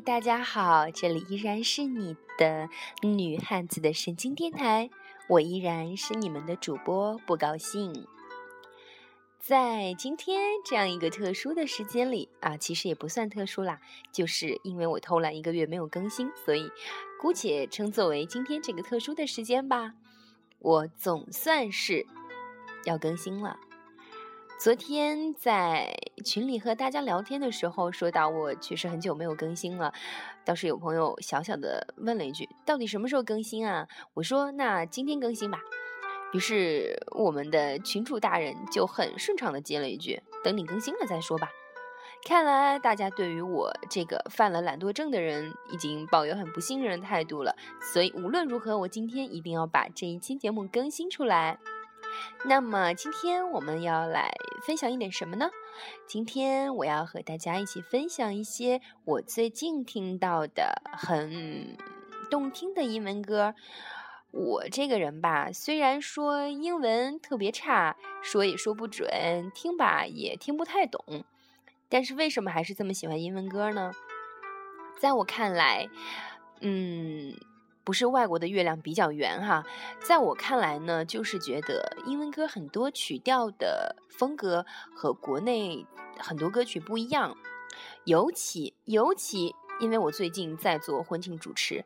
大家好，这里依然是你的女汉子的神经电台，我依然是你们的主播，不高兴。在今天这样一个特殊的时间里啊，其实也不算特殊啦，就是因为我偷懒一个月没有更新，所以姑且称作为今天这个特殊的时间吧。我总算是要更新了。昨天在群里和大家聊天的时候，说到我确实很久没有更新了，倒是有朋友小小的问了一句：“到底什么时候更新啊？”我说：“那今天更新吧。”于是我们的群主大人就很顺畅的接了一句：“等你更新了再说吧。”看来大家对于我这个犯了懒惰症的人已经抱有很不信任的态度了，所以无论如何，我今天一定要把这一期节目更新出来。那么今天我们要来分享一点什么呢？今天我要和大家一起分享一些我最近听到的很动听的英文歌。我这个人吧，虽然说英文特别差，说也说不准，听吧也听不太懂，但是为什么还是这么喜欢英文歌呢？在我看来，嗯。不是外国的月亮比较圆哈，在我看来呢，就是觉得英文歌很多曲调的风格和国内很多歌曲不一样，尤其尤其因为我最近在做婚庆主持，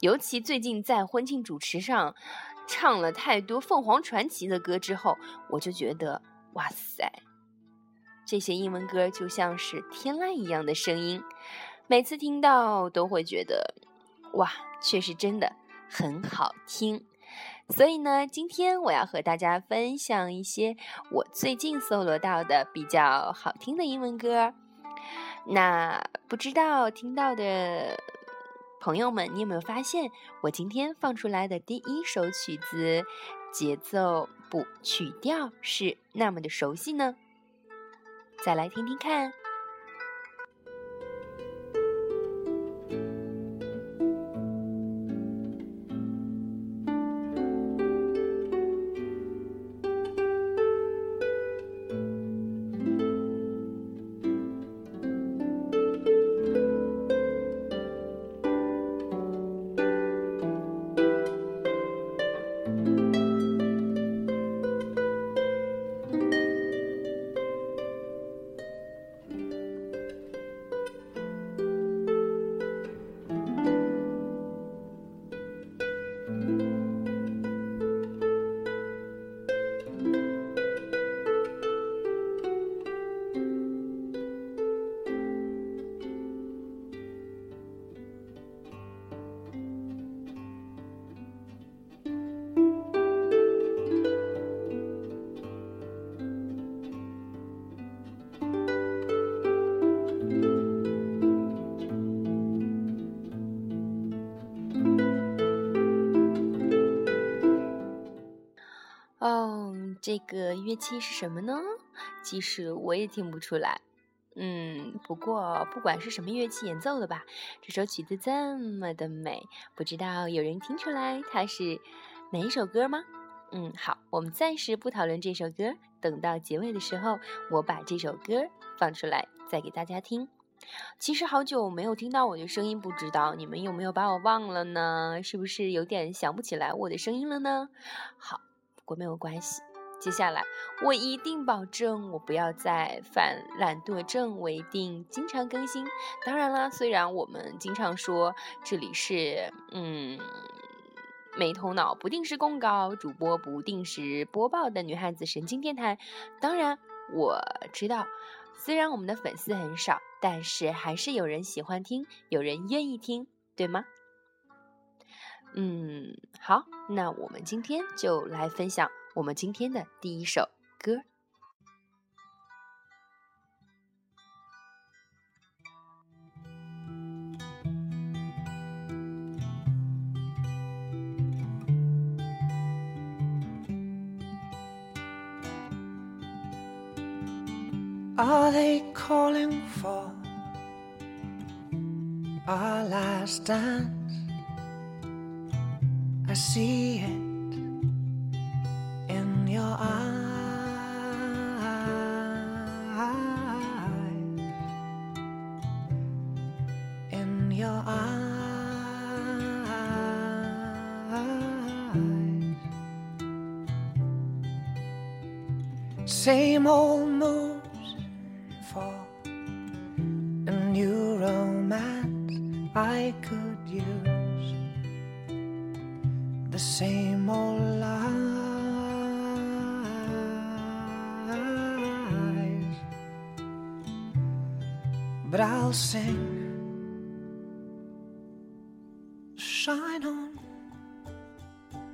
尤其最近在婚庆主持上唱了太多凤凰传奇的歌之后，我就觉得哇塞，这些英文歌就像是天籁一样的声音，每次听到都会觉得哇。确实真的很好听，所以呢，今天我要和大家分享一些我最近搜罗到的比较好听的英文歌。那不知道听到的朋友们，你有没有发现我今天放出来的第一首曲子节奏不曲调是那么的熟悉呢？再来听听看。这个乐器是什么呢？其实我也听不出来。嗯，不过不管是什么乐器演奏的吧，这首曲子这么的美，不知道有人听出来它是哪一首歌吗？嗯，好，我们暂时不讨论这首歌，等到结尾的时候，我把这首歌放出来再给大家听。其实好久没有听到我的声音，不知道你们有没有把我忘了呢？是不是有点想不起来我的声音了呢？好，不过没有关系。接下来，我一定保证，我不要再犯懒惰症，我一定经常更新。当然啦，虽然我们经常说这里是嗯没头脑、不定时公告、主播不定时播报的女汉子神经电台，当然我知道，虽然我们的粉丝很少，但是还是有人喜欢听，有人愿意听，对吗？嗯，好，那我们今天就来分享。我们今天的第一首歌。Are they calling for our last dance? I see it. Same old moves for a new romance I could use. The same old love. But I'll sing. Shine on,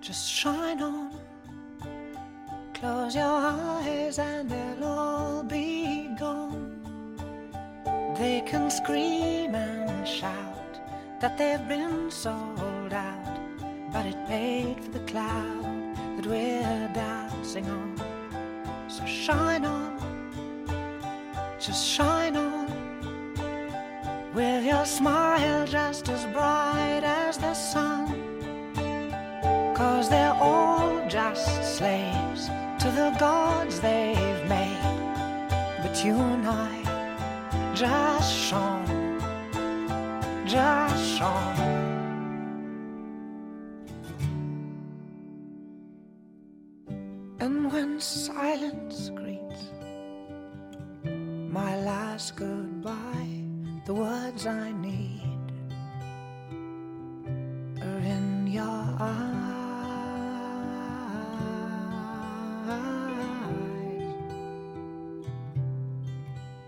just shine on. Close your eyes and they'll all be gone. They can scream and shout that they've been sold out, but it paid for the cloud that we're dancing on. So shine on, just shine on, with your smile just as bright as the sun. Cause they're all just slaves to the gods they've made. But you and I just shone, just shone. And when silence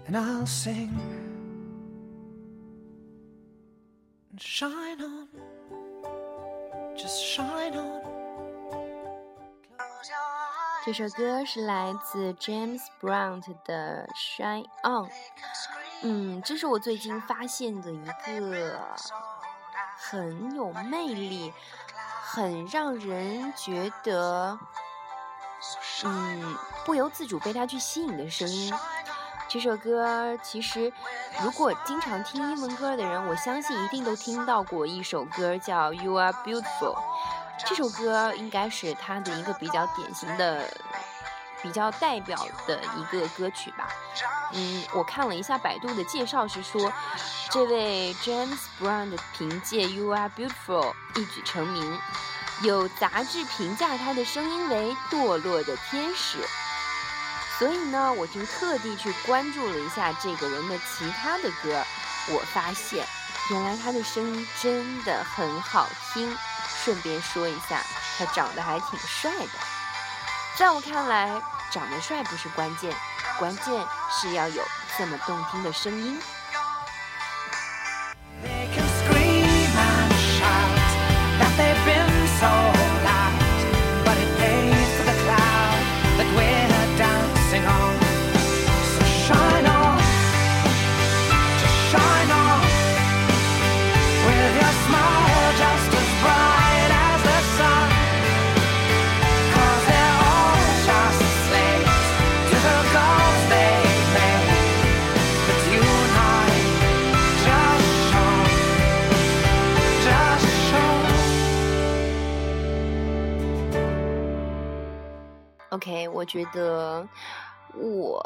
and I'll sing and shine on, just shine on. 这首歌是来自 James Brown 的《Shine On》。嗯，这是我最近发现的一个很有魅力、很让人觉得嗯不由自主被它去吸引的声音。这首歌其实，如果经常听英文歌的人，我相信一定都听到过一首歌叫《You Are Beautiful》。这首歌应该是他的一个比较典型的、比较代表的一个歌曲吧。嗯，我看了一下百度的介绍是说，这位 James Brown 的凭借《You Are Beautiful》一举成名，有杂志评价他的声音为堕落的天使。所以呢，我就特地去关注了一下这个人的其他的歌，我发现原来他的声音真的很好听。顺便说一下，他长得还挺帅的。在我看来，长得帅不是关键，关键是要有这么动听的声音。我觉得我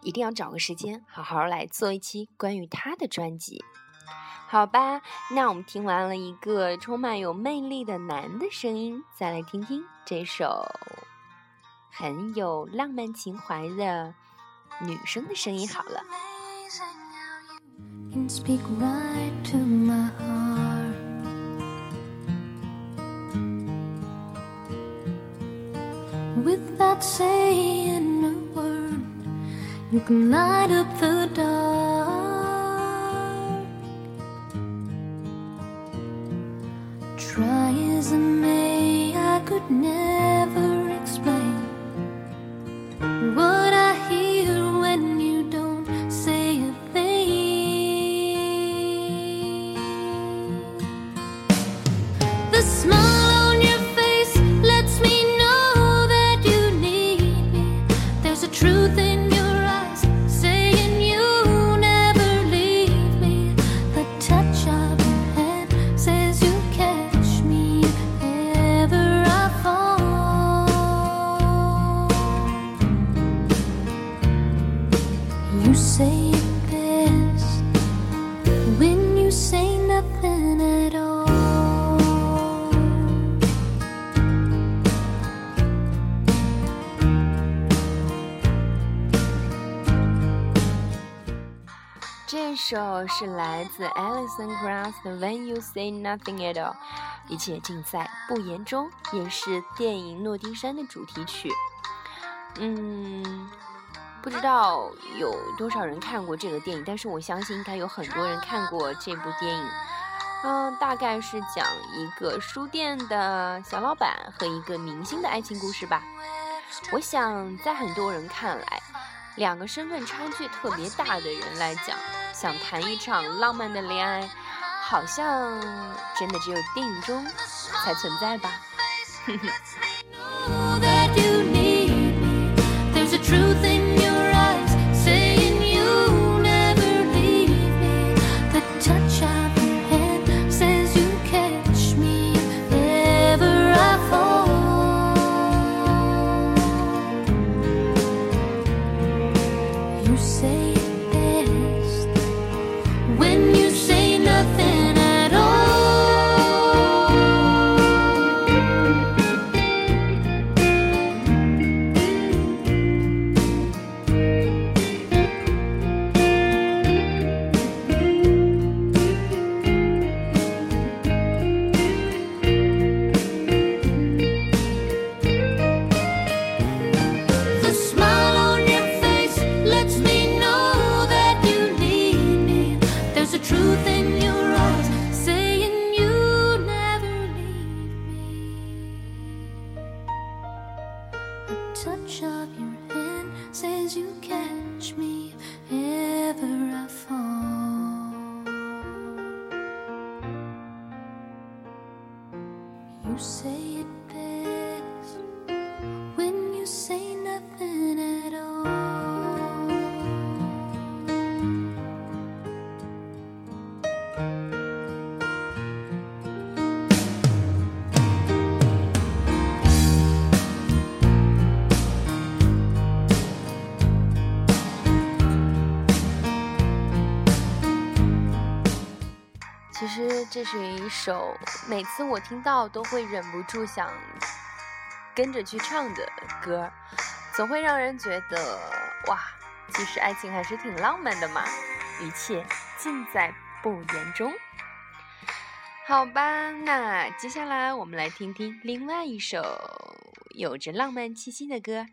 一定要找个时间，好好来做一期关于他的专辑。好吧，那我们听完了一个充满有魅力的男的声音，再来听听这首很有浪漫情怀的女生的声音。好了。Without saying a word, you can light up the dark. Try as I may, I could never 一首是来自 Alison Krauss 的《When You Say Nothing at All》，一切尽在不言中，也是电影《诺丁山》的主题曲。嗯，不知道有多少人看过这个电影，但是我相信应该有很多人看过这部电影。嗯，大概是讲一个书店的小老板和一个明星的爱情故事吧。我想，在很多人看来，两个身份差距特别大的人来讲，想谈一场浪漫的恋爱，好像真的只有电影中才存在吧。哼哼。这是一首每次我听到都会忍不住想跟着去唱的歌，总会让人觉得哇，其实爱情还是挺浪漫的嘛，一切尽在不言中。好吧，那接下来我们来听听另外一首有着浪漫气息的歌。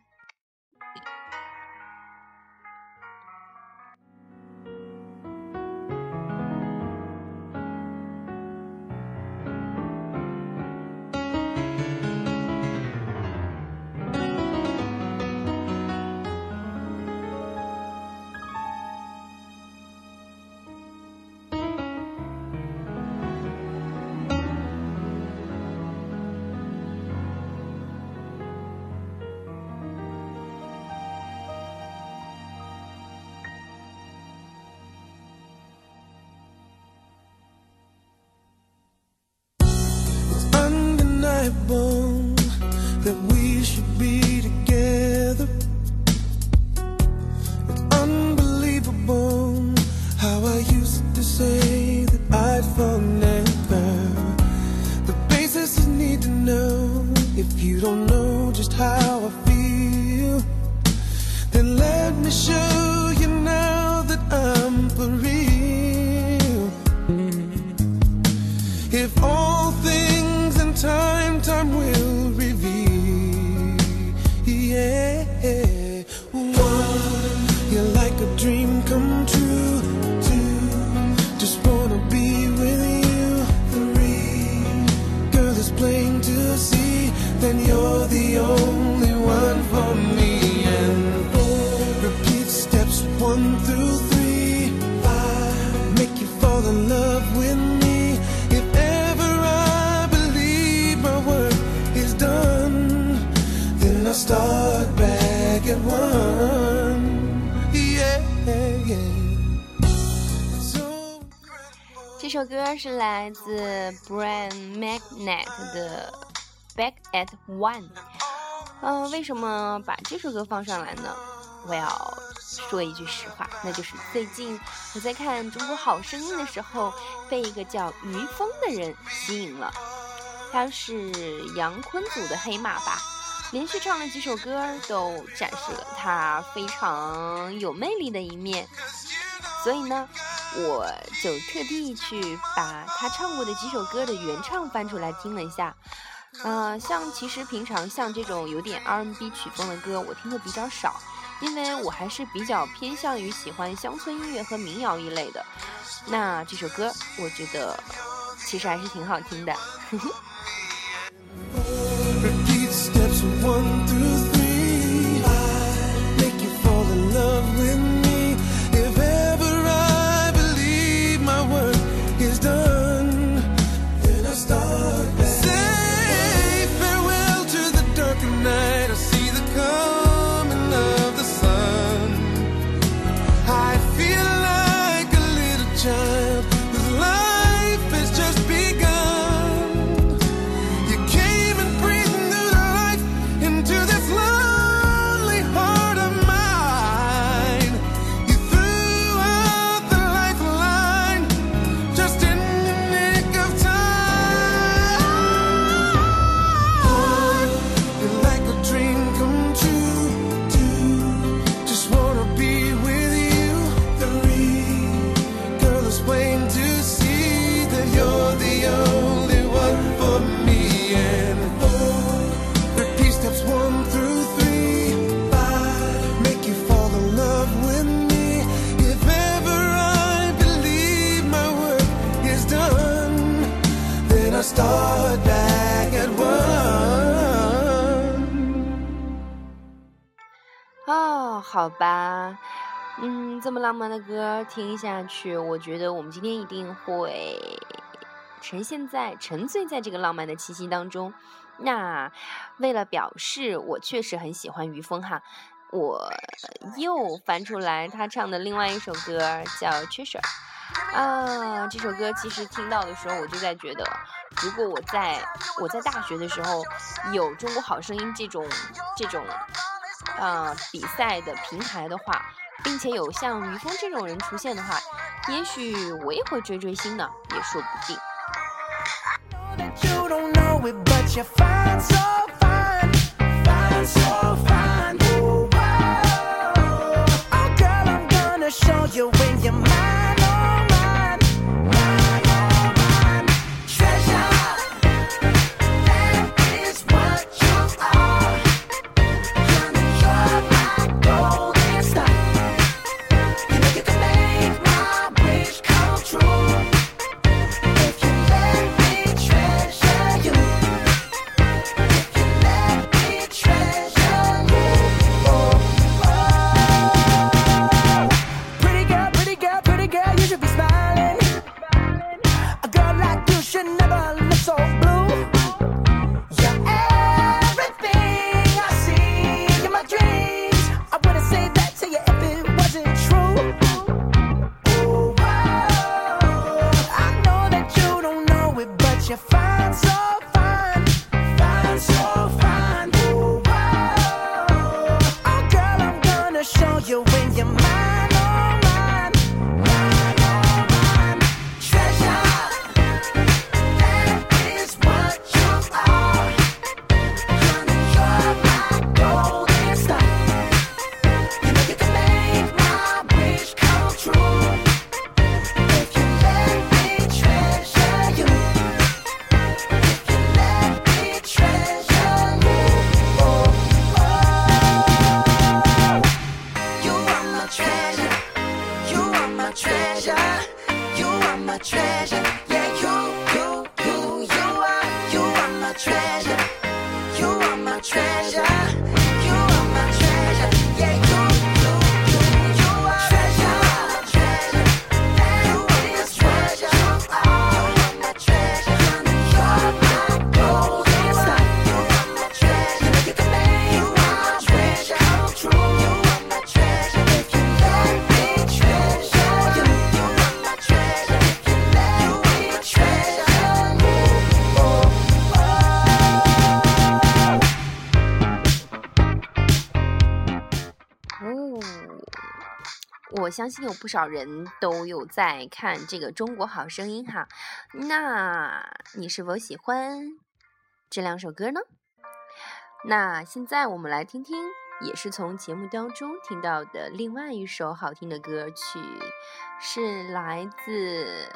这首歌是来自 Brian Magnet 的《Back at One》。呃，为什么把这首歌放上来呢？我要说一句实话，那就是最近我在看《中国好声音》的时候，被一个叫于峰的人吸引了。他是杨坤组的黑马吧，连续唱了几首歌，都展示了他非常有魅力的一面。所以呢，我就特地去把他唱过的几首歌的原唱翻出来听了一下。呃，像其实平常像这种有点 R&B 曲风的歌，我听的比较少，因为我还是比较偏向于喜欢乡村音乐和民谣一类的。那这首歌，我觉得其实还是挺好听的。哦，好吧，嗯，这么浪漫的歌听下去，我觉得我们今天一定会。呈现在沉醉在这个浪漫的气息当中。那为了表示我确实很喜欢于峰哈，我又翻出来他唱的另外一首歌叫《Treasure》。啊，这首歌其实听到的时候，我就在觉得，如果我在我在大学的时候有《中国好声音》这种这种呃比赛的平台的话，并且有像于峰这种人出现的话，也许我也会追追星呢，也说不定。You don't know it, but you're fine, so fine, fine, so fine. Treasure, you are my treasure, 我相信有不少人都有在看这个《中国好声音》哈，那你是否喜欢这两首歌呢？那现在我们来听听也是从节目当中听到的另外一首好听的歌曲，是来自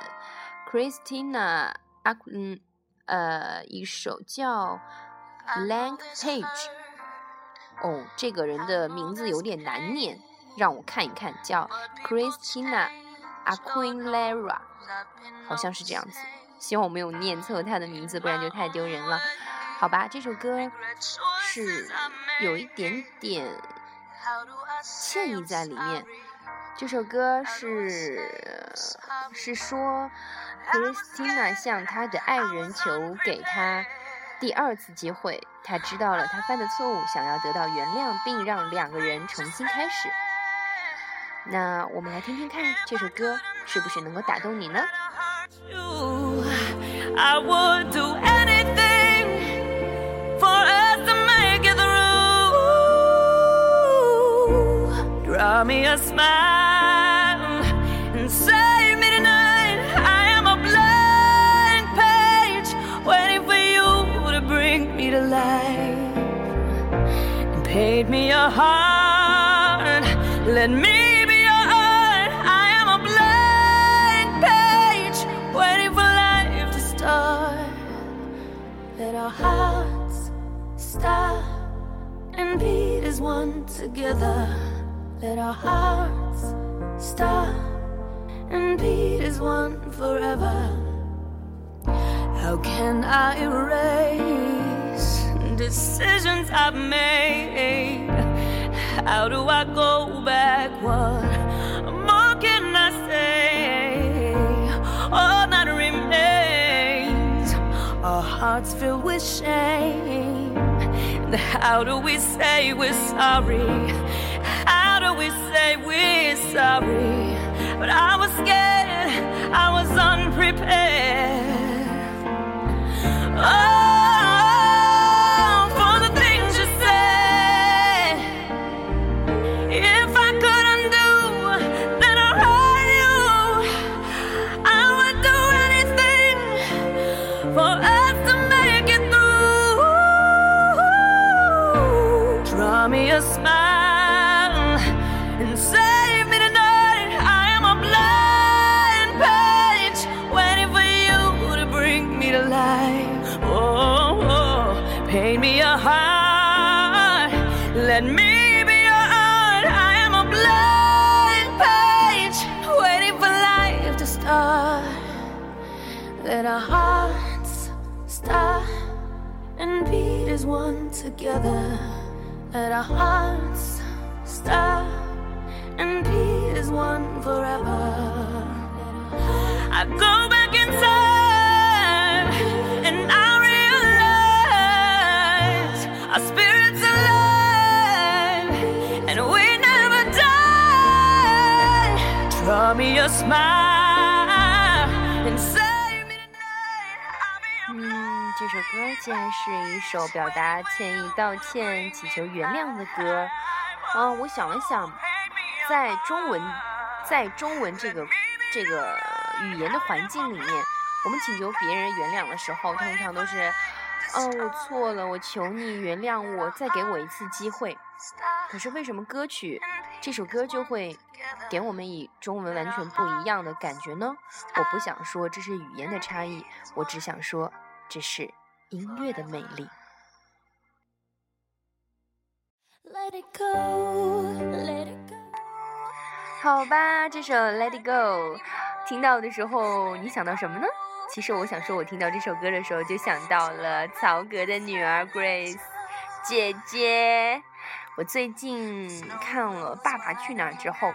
Christina 阿嗯呃一首叫 Blank Page。哦，这个人的名字有点难念，让我看一看，叫 Christina Aquilera，好像是这样子。希望我没有念错他的名字，不然就太丢人了。好吧，这首歌是有一点点歉意在里面。这首歌是是说 Christina 向她的爱人求给她第二次机会，她知道了她犯的错误，想要得到原谅，并让两个人重新开始。那我们来听听看这首歌是不是能够打动你呢？ you. I would do anything for us to make it through. Draw me a smile and save me tonight. I am a blank page waiting for you to bring me to life and paint me a heart. One together. Let our hearts stop and beat as one forever. How can I erase decisions I've made? How do I go backward? More can I say? All that remains our hearts filled with shame. How do we say we're sorry? How do we say we're sorry? But I was scared, I was unprepared. Together. Let our hearts stop and be as one forever. I go back in time and I realize our spirits alive and we never die. Draw me a smile and save me tonight. I'll be your 嗯，这首歌竟然是一首表达歉意、道歉、祈求原谅的歌。嗯、我想了想，在中文，在中文这个这个语言的环境里面，我们请求别人原谅的时候，通常都是，哦，我错了，我求你原谅我，再给我一次机会。可是为什么歌曲这首歌就会给我们以中文完全不一样的感觉呢？我不想说这是语言的差异，我只想说这是音乐的魅力。Let it go, let it go. 好吧，这首《Let It Go》听到的时候，你想到什么呢？其实我想说，我听到这首歌的时候，就想到了曹格的女儿 Grace 姐姐。我最近看了《爸爸去哪儿》之后，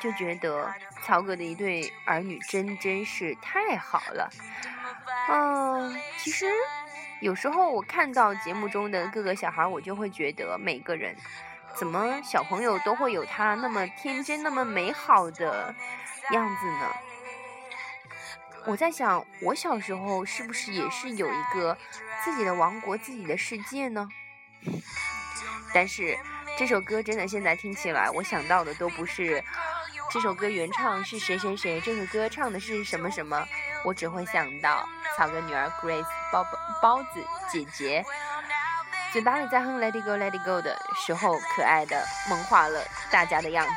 就觉得曹格的一对儿女真真是太好了。嗯，其实有时候我看到节目中的各个小孩，我就会觉得每个人怎么小朋友都会有他那么天真、那么美好的样子呢？我在想，我小时候是不是也是有一个自己的王国、自己的世界呢？但是这首歌真的现在听起来，我想到的都不是这首歌原唱是谁谁谁，这首歌唱的是什么什么，我只会想到草根女儿 Grace 包包包子姐姐。嘴巴里在哼 Let It Go Let It Go 的时候，可爱的萌化了大家的样子。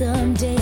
someday.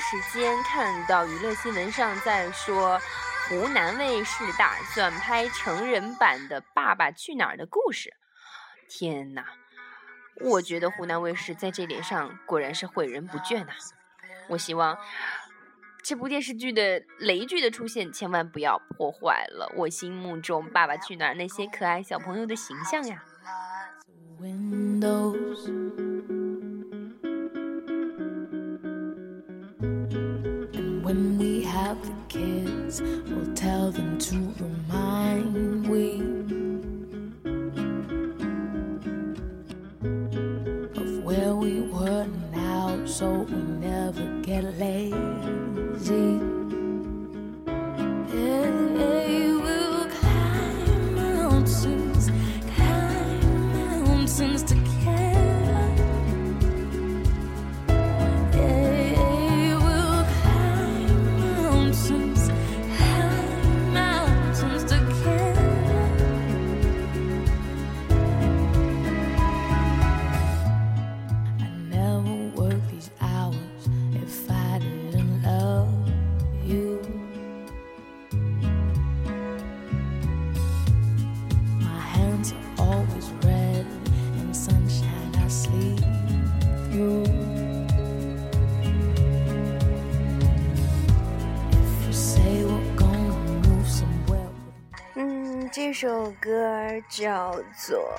时间看到娱乐新闻上在说，湖南卫视打算拍成人版的《爸爸去哪儿》的故事。天哪！我觉得湖南卫视在这点上果然是毁人不倦呐、我希望这部电视剧的雷剧的出现，千万不要破坏了我心目中《爸爸去哪儿》那些可爱小朋友的形象呀。windows. When we have the kids, we'll tell them to remind we of where we were now, so we never get lazy. 这首歌叫做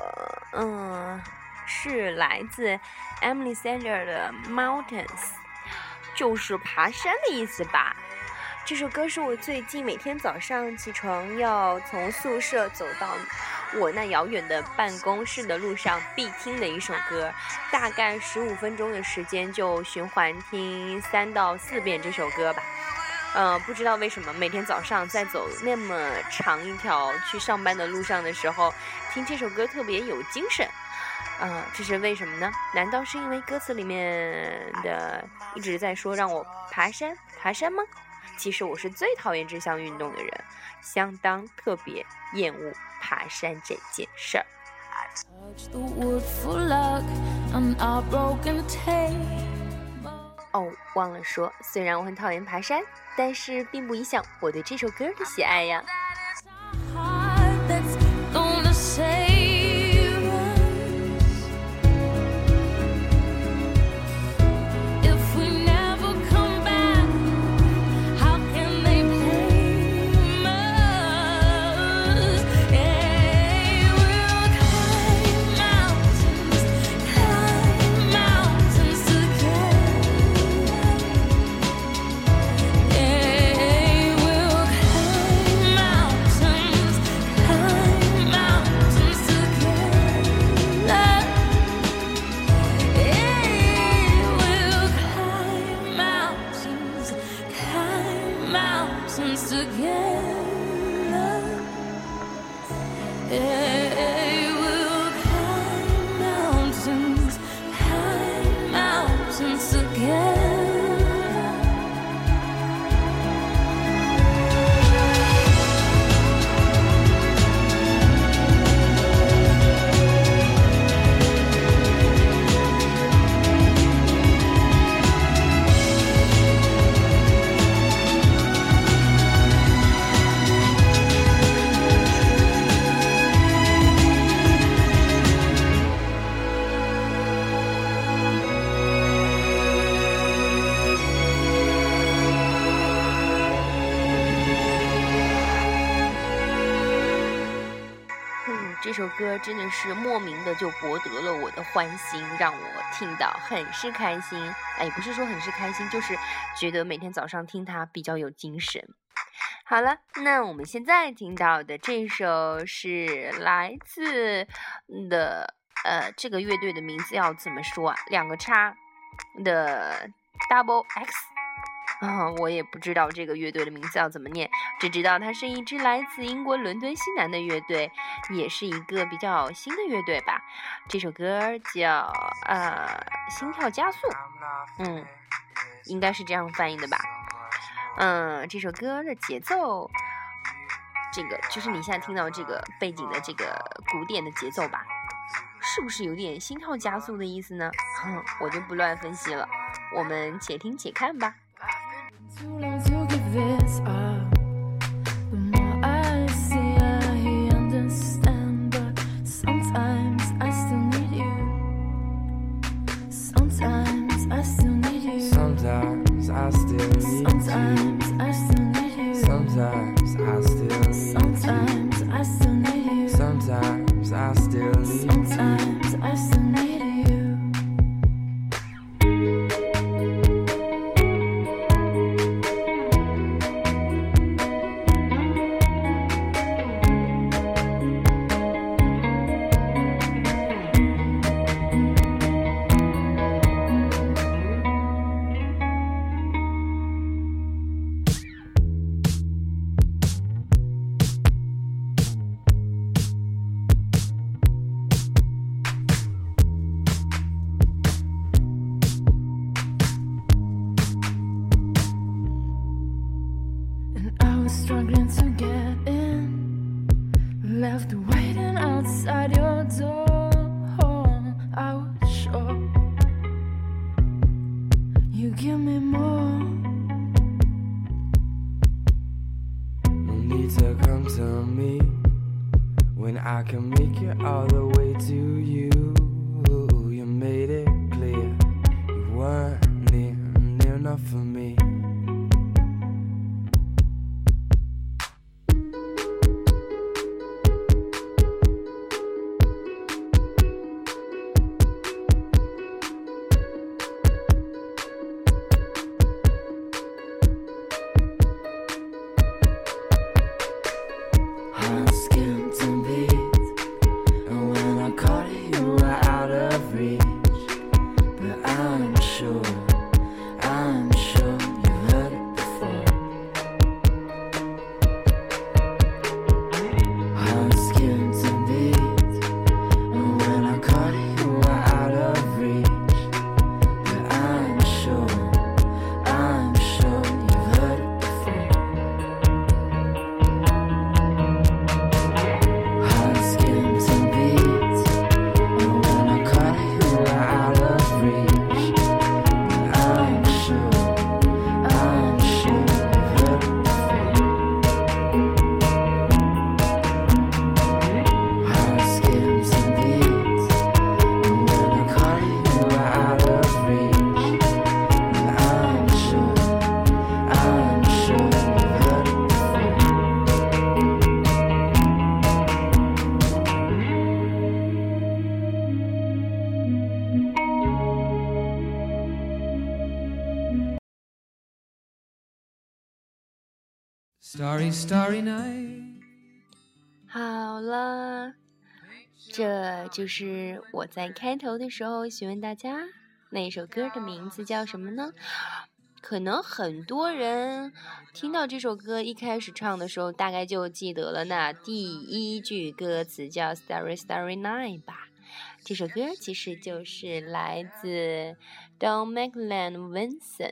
嗯，是来自 Emily Sander 的《Mountains》，就是爬山的意思吧。这首歌是我最近每天早上起床要从宿舍走到我那遥远的办公室的路上必听的一首歌，大概十五分钟的时间就循环听三到四遍这首歌吧。呃，不知道为什么每天早上在走那么长一条去上班的路上的时候，听这首歌特别有精神。呃，这是为什么呢？难道是因为歌词里面的一直在说让我爬山爬山吗？其实我是最讨厌这项运动的人，相当特别厌恶爬山这件事儿。哦，忘了说，虽然我很讨厌爬山，但是并不影响我对这首歌的喜爱呀。这首歌真的是莫名的就博得了我的欢心，让我听到很是开心。哎，不是说很是开心，就是觉得每天早上听它比较有精神。好了，那我们现在听到的这首是来自的呃这个乐队的名字要怎么说啊？两个叉的 Double X。啊，我也不知道这个乐队的名字要怎么念，只知道它是一支来自英国伦敦西南的乐队，也是一个比较新的乐队吧。这首歌叫呃《心跳加速》，嗯，应该是这样翻译的吧。嗯，这首歌的节奏，这个就是你现在听到这个背景的这个古典的节奏吧，是不是有点心跳加速的意思呢？哼，我就不乱分析了，我们且听且看吧。Sometimes I still need you. Sometimes I still need you Sometimes I still need you. Sometimes I still need you. Sometimes 这就是我在开头的时候询问大家那首歌的名字叫什么呢？可能很多人听到这首歌一开始唱的时候，大概就记得了那第一句歌词叫 “Starry Starry Night” 吧。这首歌其实就是来自 Don McLean Vincent。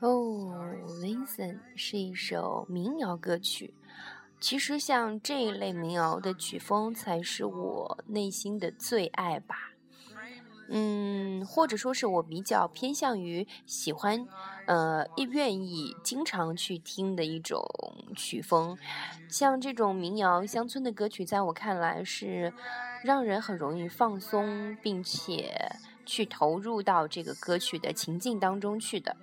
哦，Vincent 是一首民谣歌曲。其实像这一类民谣的曲风，才是我内心的最爱吧。嗯，或者说是我比较偏向于喜欢，呃，愿意经常去听的一种曲风。像这种民谣乡村的歌曲，在我看来是让人很容易放松，并且去投入到这个歌曲的情境当中去的。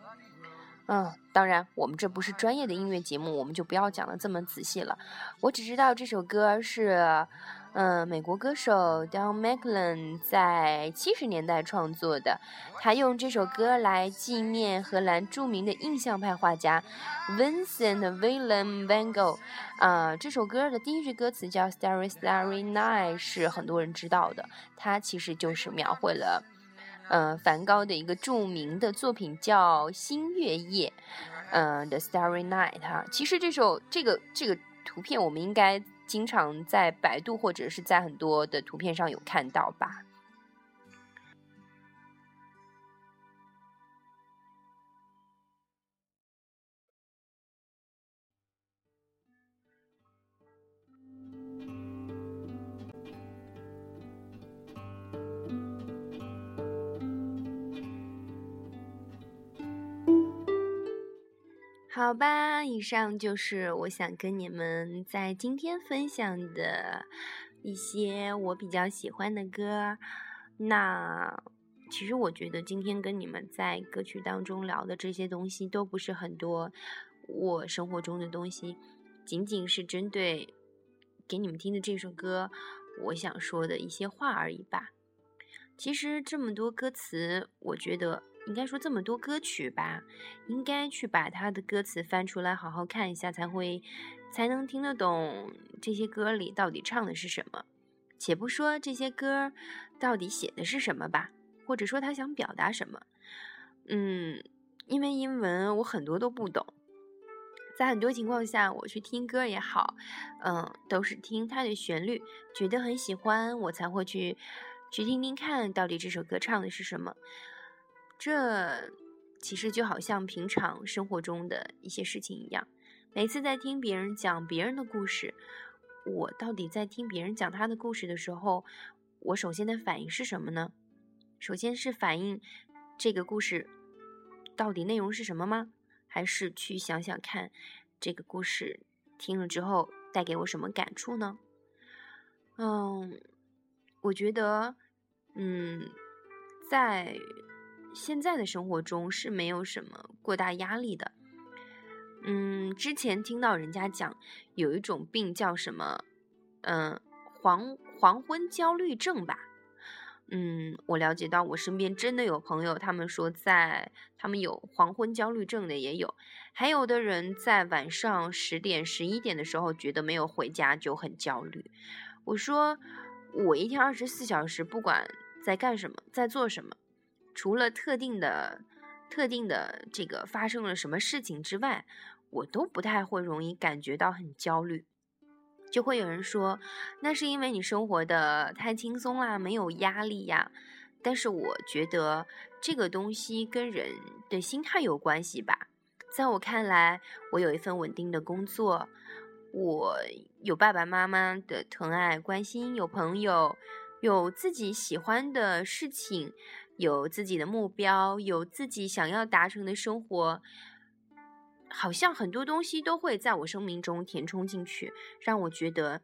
嗯，当然，我们这不是专业的音乐节目，我们就不要讲的这么仔细了。我只知道这首歌是，嗯，美国歌手 Don McLean 在七十年代创作的。他用这首歌来纪念荷兰著名的印象派画家 Vincent Willem van Gogh。啊、这首歌的第一句歌词叫 “Starry Starry Night” 是很多人知道的，它其实就是描绘了。呃，梵高的一个著名的作品叫《星月夜》，呃，《The Starry Night》哈。其实这首这个这个图片，我们应该经常在百度或者是在很多的图片上有看到吧。好吧，以上就是我想跟你们在今天分享的一些我比较喜欢的歌。那其实我觉得今天跟你们在歌曲当中聊的这些东西都不是很多我生活中的东西，仅仅是针对给你们听的这首歌，我想说的一些话而已吧。其实这么多歌词，我觉得应该说这么多歌曲吧，应该去把它的歌词翻出来好好看一下，才会才能听得懂这些歌里到底唱的是什么。且不说这些歌到底写的是什么吧，或者说他想表达什么，嗯，因为英文我很多都不懂。在很多情况下，我去听歌也好，嗯，都是听它的旋律，觉得很喜欢，我才会去去听听看到底这首歌唱的是什么。这其实就好像平常生活中的一些事情一样，每次在听别人讲别人的故事，我到底在听别人讲他的故事的时候，我首先的反应是什么呢？首先是反映这个故事到底内容是什么吗？还是去想想看这个故事听了之后带给我什么感触呢？嗯，我觉得，嗯，在现在的生活中是没有什么过大压力的。嗯，之前听到人家讲有一种病叫什么，嗯，黄黄昏焦虑症吧。嗯，我了解到我身边真的有朋友，他们说在他们有黄昏焦虑症的也有，还有的人在晚上十点、十一点的时候觉得没有回家就很焦虑。我说，我一天二十四小时，不管在干什么，在做什么，除了特定的、特定的这个发生了什么事情之外，我都不太会容易感觉到很焦虑。就会有人说，那是因为你生活的太轻松啦，没有压力呀。但是我觉得这个东西跟人的心态有关系吧。在我看来，我有一份稳定的工作，我有爸爸妈妈的疼爱关心，有朋友，有自己喜欢的事情，有自己的目标，有自己想要达成的生活。好像很多东西都会在我生命中填充进去，让我觉得，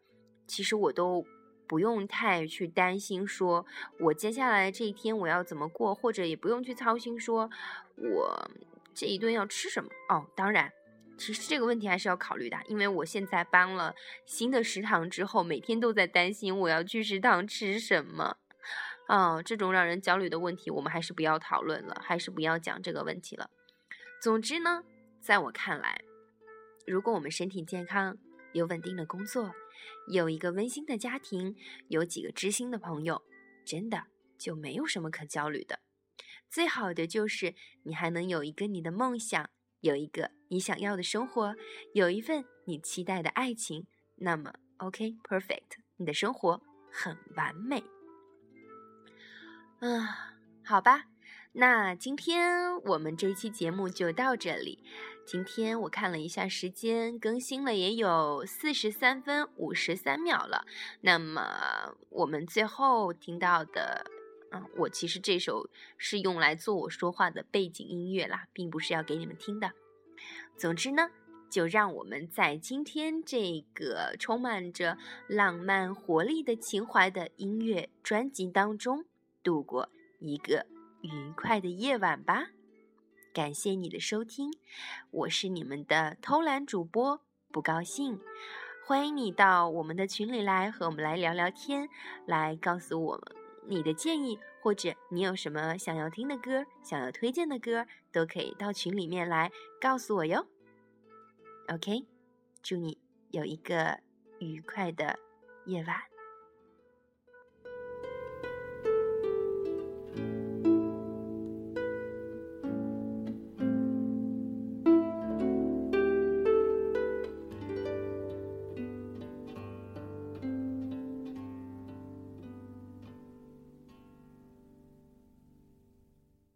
其实我都不用太去担心，说我接下来这一天我要怎么过，或者也不用去操心，说我这一顿要吃什么。哦，当然，其实这个问题还是要考虑的，因为我现在搬了新的食堂之后，每天都在担心我要去食堂吃什么。啊，这种让人焦虑的问题，我们还是不要讨论了，还是不要讲这个问题了。总之呢。在我看来，如果我们身体健康，有稳定的工作，有一个温馨的家庭，有几个知心的朋友，真的就没有什么可焦虑的。最好的就是你还能有一个你的梦想，有一个你想要的生活，有一份你期待的爱情。那么，OK，perfect，你的生活很完美。嗯，好吧。那今天我们这期节目就到这里。今天我看了一下时间，更新了也有四十三分五十三秒了。那么我们最后听到的，嗯，我其实这首是用来做我说话的背景音乐啦，并不是要给你们听的。总之呢，就让我们在今天这个充满着浪漫活力的情怀的音乐专辑当中度过一个。愉快的夜晚吧，感谢你的收听，我是你们的偷懒主播，不高兴，欢迎你到我们的群里来和我们来聊聊天，来告诉我们你的建议，或者你有什么想要听的歌，想要推荐的歌，都可以到群里面来告诉我哟。OK，祝你有一个愉快的夜晚。